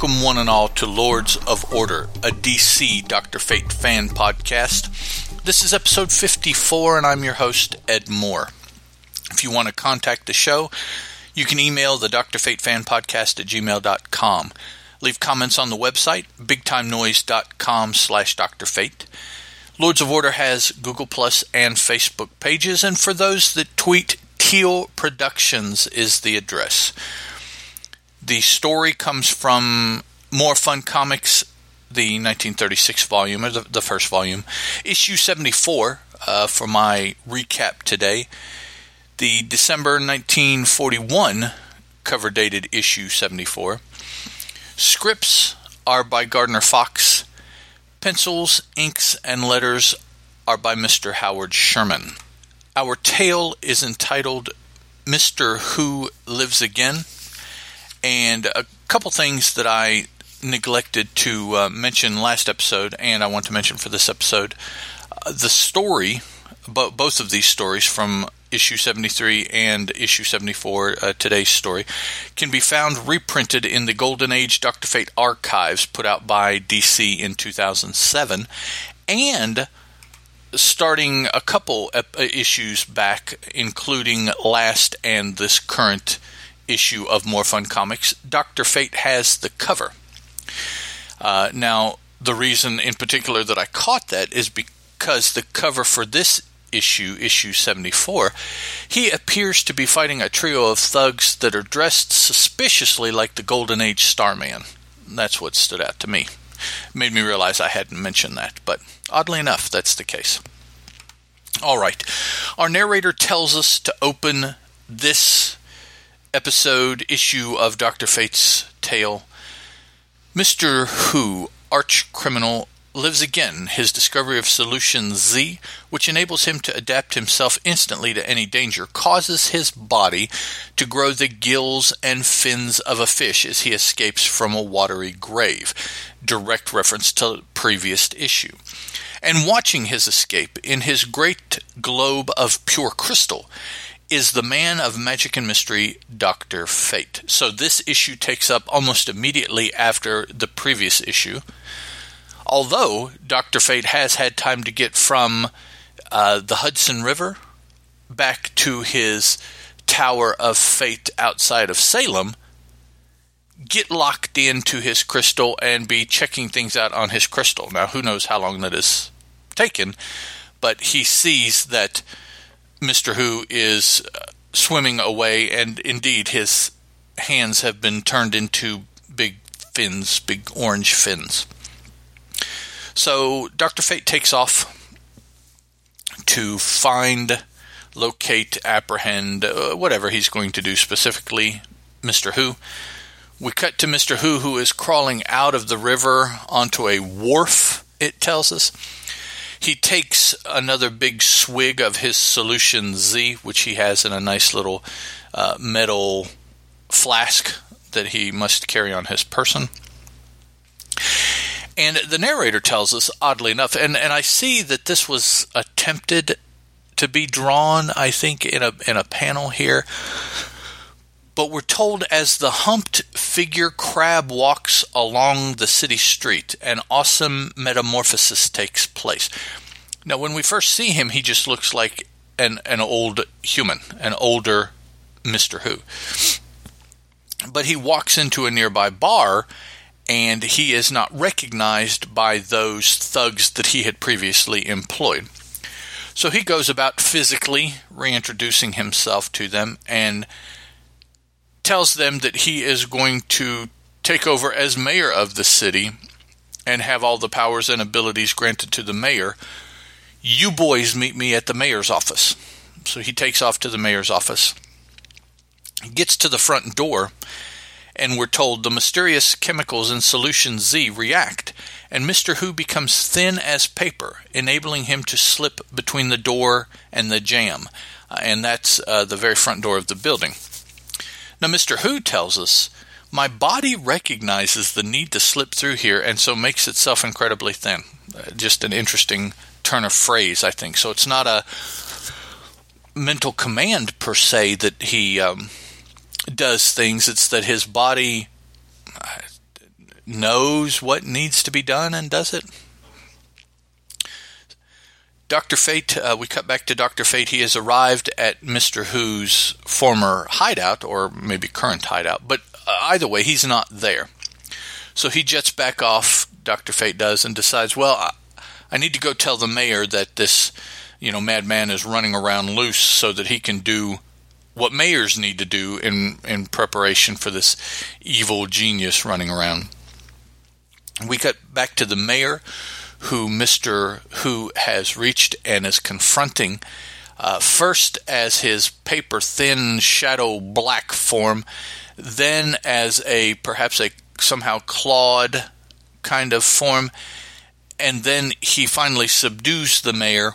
Welcome, one and all, to Lords of Order, a DC Dr. Fate fan podcast. This is episode 54, and I'm your host, Ed Moore. If you want to contact the show, you can email the Dr. Fate fan podcast at gmail.com. Leave comments on the website, bigtimenoise.com slash Dr. Fate. Lords of Order has Google Plus and Facebook pages, and for those that tweet, Teal Productions is the address. The story comes from More Fun Comics, the 1936 volume, or the, the first volume, issue 74 uh, for my recap today. The December 1941 cover dated issue 74. Scripts are by Gardner Fox. Pencils, inks, and letters are by Mr. Howard Sherman. Our tale is entitled Mr. Who Lives Again and a couple things that I neglected to uh, mention last episode, and I want to mention for this episode. Uh, the story, bo- both of these stories from issue 73 and issue 74, uh, today's story, can be found reprinted in the Golden Age Dr. Fate archives put out by DC in 2007, and starting a couple ep- issues back, including last and this current issue of More Fun Comics, Dr. Fate has the cover. Uh, now, the reason in particular that I caught that is because the cover for this issue, issue 74, he appears to be fighting a trio of thugs that are dressed suspiciously like the Golden Age Starman. That's what stood out to me. made me realize I hadn't mentioned that, but oddly enough, that's the case. All right. Our narrator tells us to open this episode issue of Dr. Fate's tale, Mr. Who, arch criminal, lives again his discovery of solution Z, which enables him to adapt himself instantly to any danger, causes his body to grow the gills and fins of a fish as he escapes from a watery grave. Direct reference to previous issue. And watching his escape in his great globe of pure crystal, is the man of magic and mystery, Dr. Fate. So this issue takes up almost immediately after the previous issue. Although Dr. Fate has had time to get from uh, the Hudson River back to his Tower of Fate outside of Salem, get locked into his crystal and be checking things out on his crystal. Now, who knows how long that is taken, but he sees that Mr. Who is uh, swimming away, and indeed his hands have been turned into big fins, big orange fins. So Dr. Fate takes off to find, locate, apprehend, uh, whatever he's going to do specifically, Mr. Who. We cut to Mr. Who, who is crawling out of the river onto a wharf, it tells us. He takes another big swig of his solution Z, which he has in a nice little uh, metal flask that he must carry on his person. And the narrator tells us, oddly enough, and, and I see that this was attempted to be drawn, I think, in a in a panel here but we're told as the humped figure crab walks along the city street, an awesome metamorphosis takes place. Now, when we first see him, he just looks like an, an old human, an older Mr. Who. But he walks into a nearby bar and he is not recognized by those thugs that he had previously employed. So he goes about physically reintroducing himself to them and tells them that he is going to take over as mayor of the city and have all the powers and abilities granted to the mayor. You boys meet me at the mayor's office. So he takes off to the mayor's office, gets to the front door, and we're told the mysterious chemicals in solution Z react, and Mr. Who becomes thin as paper, enabling him to slip between the door and the jamb. Uh, and that's uh, the very front door of the building. Now, Mr. Who tells us, My body recognizes the need to slip through here and so makes itself incredibly thin. Uh, just an interesting turn of phrase, I think. So it's not a mental command per se that he um, does things, it's that his body uh, knows what needs to be done and does it. Dr. Fate, uh, we cut back to Dr. Fate. He has arrived at Mr. Who's former hideout, or maybe current hideout, but uh, either way, he's not there. So he jets back off, Dr. Fate does, and decides, well, I, I need to go tell the mayor that this, you know, madman is running around loose so that he can do what mayors need to do in, in preparation for this evil genius running around. We cut back to the mayor who Mr. Who has reached and is confronting. Uh, first as his paper thin shadow black form, then as a perhaps a somehow clawed kind of form, and then he finally subdues the mayor,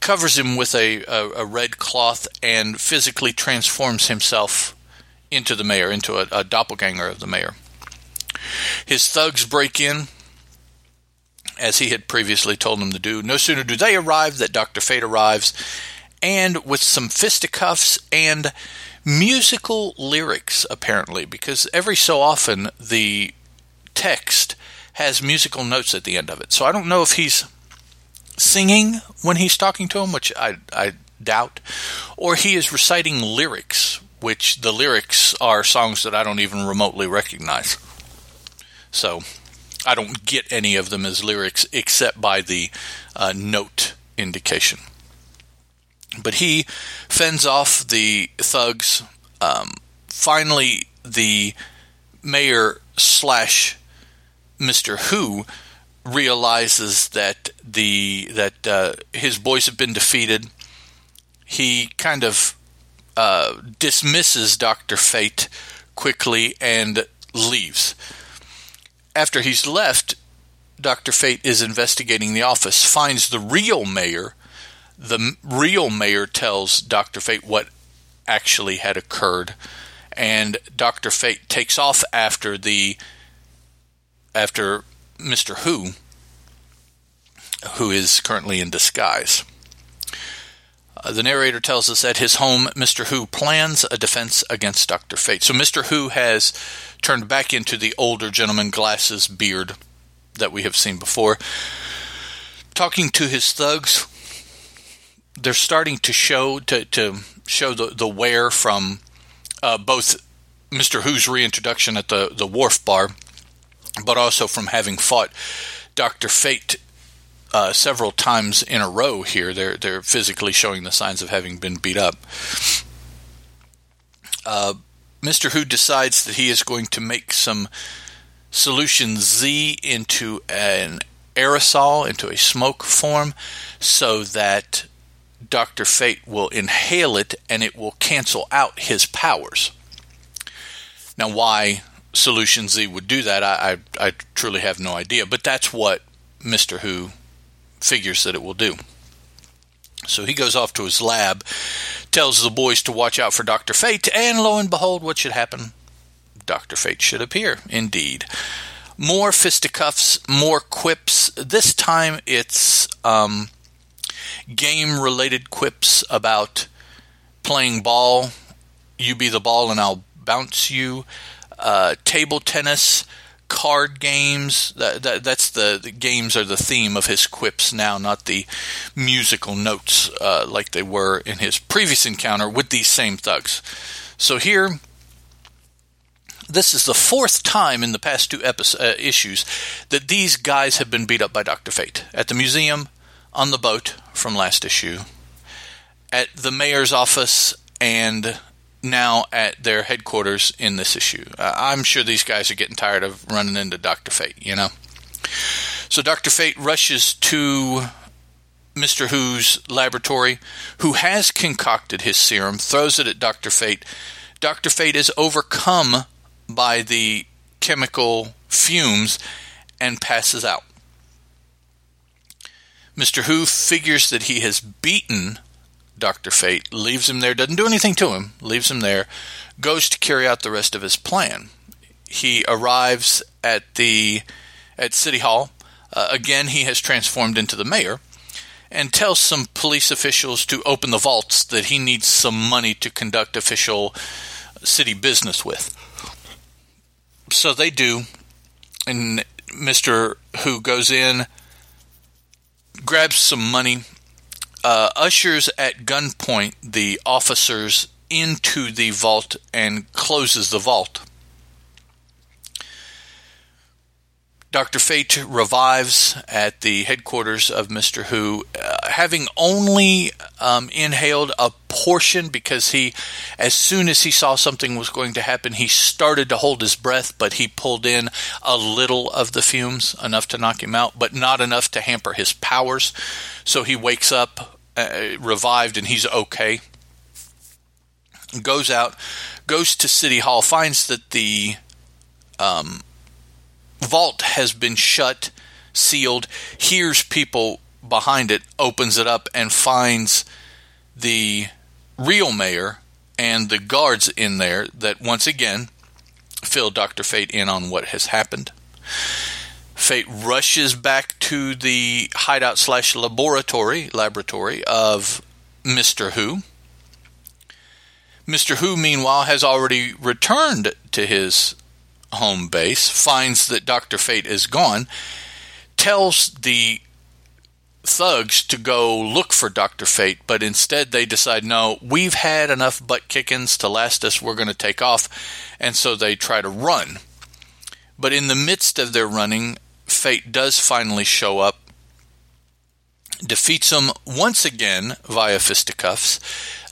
covers him with a, a, a red cloth, and physically transforms himself into the mayor, into a, a doppelganger of the mayor. His thugs break in as he had previously told them to do. No sooner do they arrive that Dr. Fate arrives, and with some fisticuffs and musical lyrics, apparently, because every so often the text has musical notes at the end of it. So I don't know if he's singing when he's talking to him, which I, I doubt, or he is reciting lyrics, which the lyrics are songs that I don't even remotely recognize. So I don't get any of them as lyrics except by the uh, note indication. But he fends off the thugs. Um, finally, the mayor slash Mister Who realizes that the that uh, his boys have been defeated. He kind of uh, dismisses Doctor Fate quickly and leaves after he's left, Dr. Fate is investigating the office, finds the real mayor. The real mayor tells Dr. Fate what actually had occurred, and Dr. Fate takes off after the after Mr. Who, who is currently in disguise. Uh, the narrator tells us at his home, Mr. Who plans a defense against Dr. Fate. So Mr. Who has turned back into the older gentleman, glasses, beard that we have seen before. Talking to his thugs, they're starting to show to, to show the, the wear from uh, both Mr. Who's reintroduction at the, the wharf bar, but also from having fought Dr. Fate uh, several times in a row here. They're they're physically showing the signs of having been beat up. Uh, Mr. Who decides that he is going to make some solution Z into an aerosol, into a smoke form, so that Dr. Fate will inhale it and it will cancel out his powers. Now, why Solution Z would do that, I, I, I truly have no idea, but that's what Mr. Who figures that it will do. So he goes off to his lab, tells the boys to watch out for Dr. Fate, and lo and behold, what should happen? Dr. Fate should appear, indeed. More fisticuffs, more quips. This time it's um, game related quips about playing ball. You be the ball and I'll bounce you. Uh, table tennis card games. That, that, that's the, the, games are the theme of his quips now, not the musical notes uh, like they were in his previous encounter with these same thugs. So here, this is the fourth time in the past two uh, issues that these guys have been beat up by Doctor Fate at the museum, on the boat from last issue, at the mayor's office, and now at their headquarters in this issue. Uh, I'm sure these guys are getting tired of running into Dr. Fate, you know? So Dr. Fate rushes to Mr. Who's laboratory, who has concocted his serum, throws it at Dr. Fate. Dr. Fate is overcome by the chemical fumes and passes out. Mr. Who figures that he has beaten Dr. Fate, leaves him there, doesn't do anything to him, leaves him there, goes to carry out the rest of his plan. He arrives at the at City Hall. Uh, again, he has transformed into the mayor and tells some police officials to open the vaults that he needs some money to conduct official city business with. So they do, and Mister Who goes in, grabs some money, uh, ushers at gunpoint the officers into the vault and closes the vault. Dr. Fate revives at the headquarters of Mr. Who, uh, having only um, inhaled a portion because he, as soon as he saw something was going to happen, he started to hold his breath, but he pulled in a little of the fumes, enough to knock him out, but not enough to hamper his powers. So he wakes up, uh, revived, and he's okay. Goes out, goes to City Hall, finds that the um, vault has been shut, sealed, hears people behind it, opens it up, and finds the real mayor and the guards in there that once again fill Dr. Fate in on what has happened. Fate rushes back to the hideout slash laboratory laboratory of Mr. Who. Mr. Who, meanwhile, has already returned to his home base, finds that Dr. Fate is gone, tells the thugs to go look for Dr. Fate, but instead they decide, no, we've had enough butt kickings to last us, we're going to take off, and so they try to run. But in the midst of their running, Fate does finally show up, defeats him once again via fisticuffs,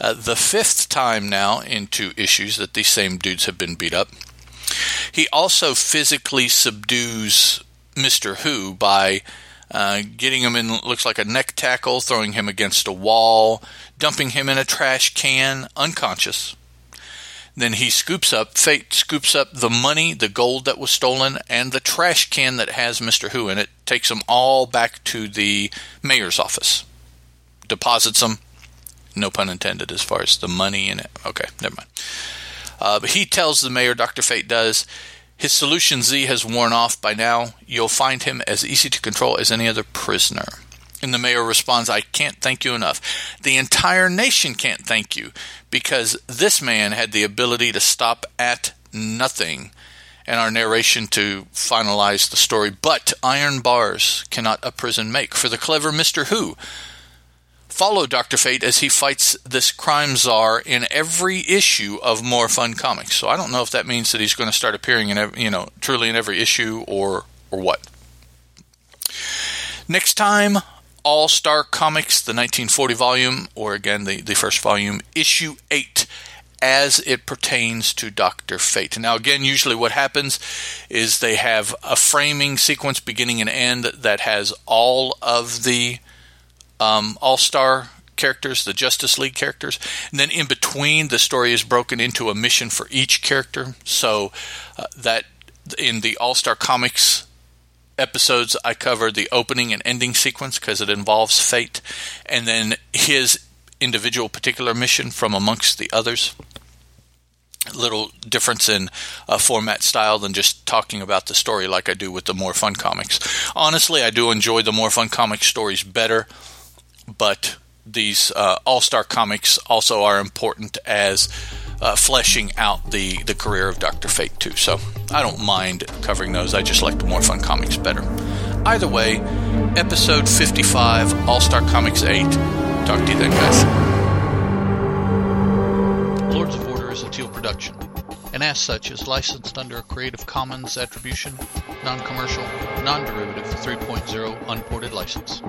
uh, the fifth time now in two issues that these same dudes have been beat up. He also physically subdues Mr. Who by uh, getting him in looks like a neck tackle, throwing him against a wall, dumping him in a trash can, unconscious. Then he scoops up, Fate scoops up the money, the gold that was stolen, and the trash can that has Mr. Who in it, takes them all back to the mayor's office, deposits them, no pun intended as far as the money in it. Okay, never mind. Uh, but he tells the mayor, Dr. Fate does, his solution Z has worn off by now. You'll find him as easy to control as any other prisoner. And the mayor responds, I can't thank you enough. The entire nation can't thank you because this man had the ability to stop at nothing. And our narration to finalize the story. But iron bars cannot a prison make. For the clever Mr. Who, Follow Dr. Fate as he fights this crime czar in every issue of More Fun Comics. So I don't know if that means that he's going to start appearing in every, you know truly in every issue or or what. Next time, All Star Comics, the 1940 volume, or again the the first volume, issue eight as it pertains to Dr. Fate. Now, again, usually what happens is they have a framing sequence beginning and end that has all of the um, all star characters, the Justice League characters. And then in between, the story is broken into a mission for each character. So uh, that in the All Star Comics episodes, I cover the opening and ending sequence because it involves fate, and then his individual particular mission from amongst the others. Little difference in uh, format style than just talking about the story like I do with the more fun comics. Honestly, I do enjoy the more fun comic stories better but these uh, All Star comics also are important as uh, fleshing out the, the career of Doctor Fate too. So I don't mind covering those. I just like the more fun comics better. Either way, episode 55, All Star Comics 8. Talk to you then, guys. Lords of Order is a Teal production, and as such is licensed under a Creative Commons Attribution, Non Commercial, Non Derivative 3.0 Unported License.